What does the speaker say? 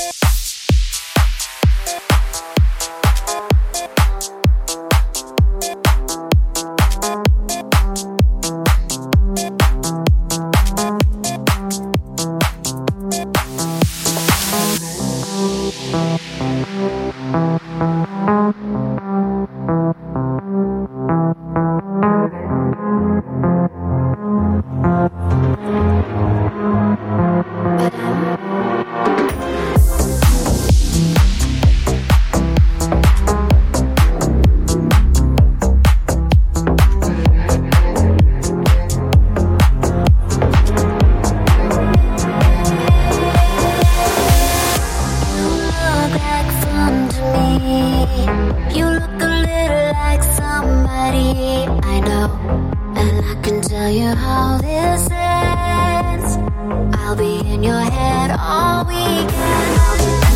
Thank tell you how this ends. I'll be in your head all weekend.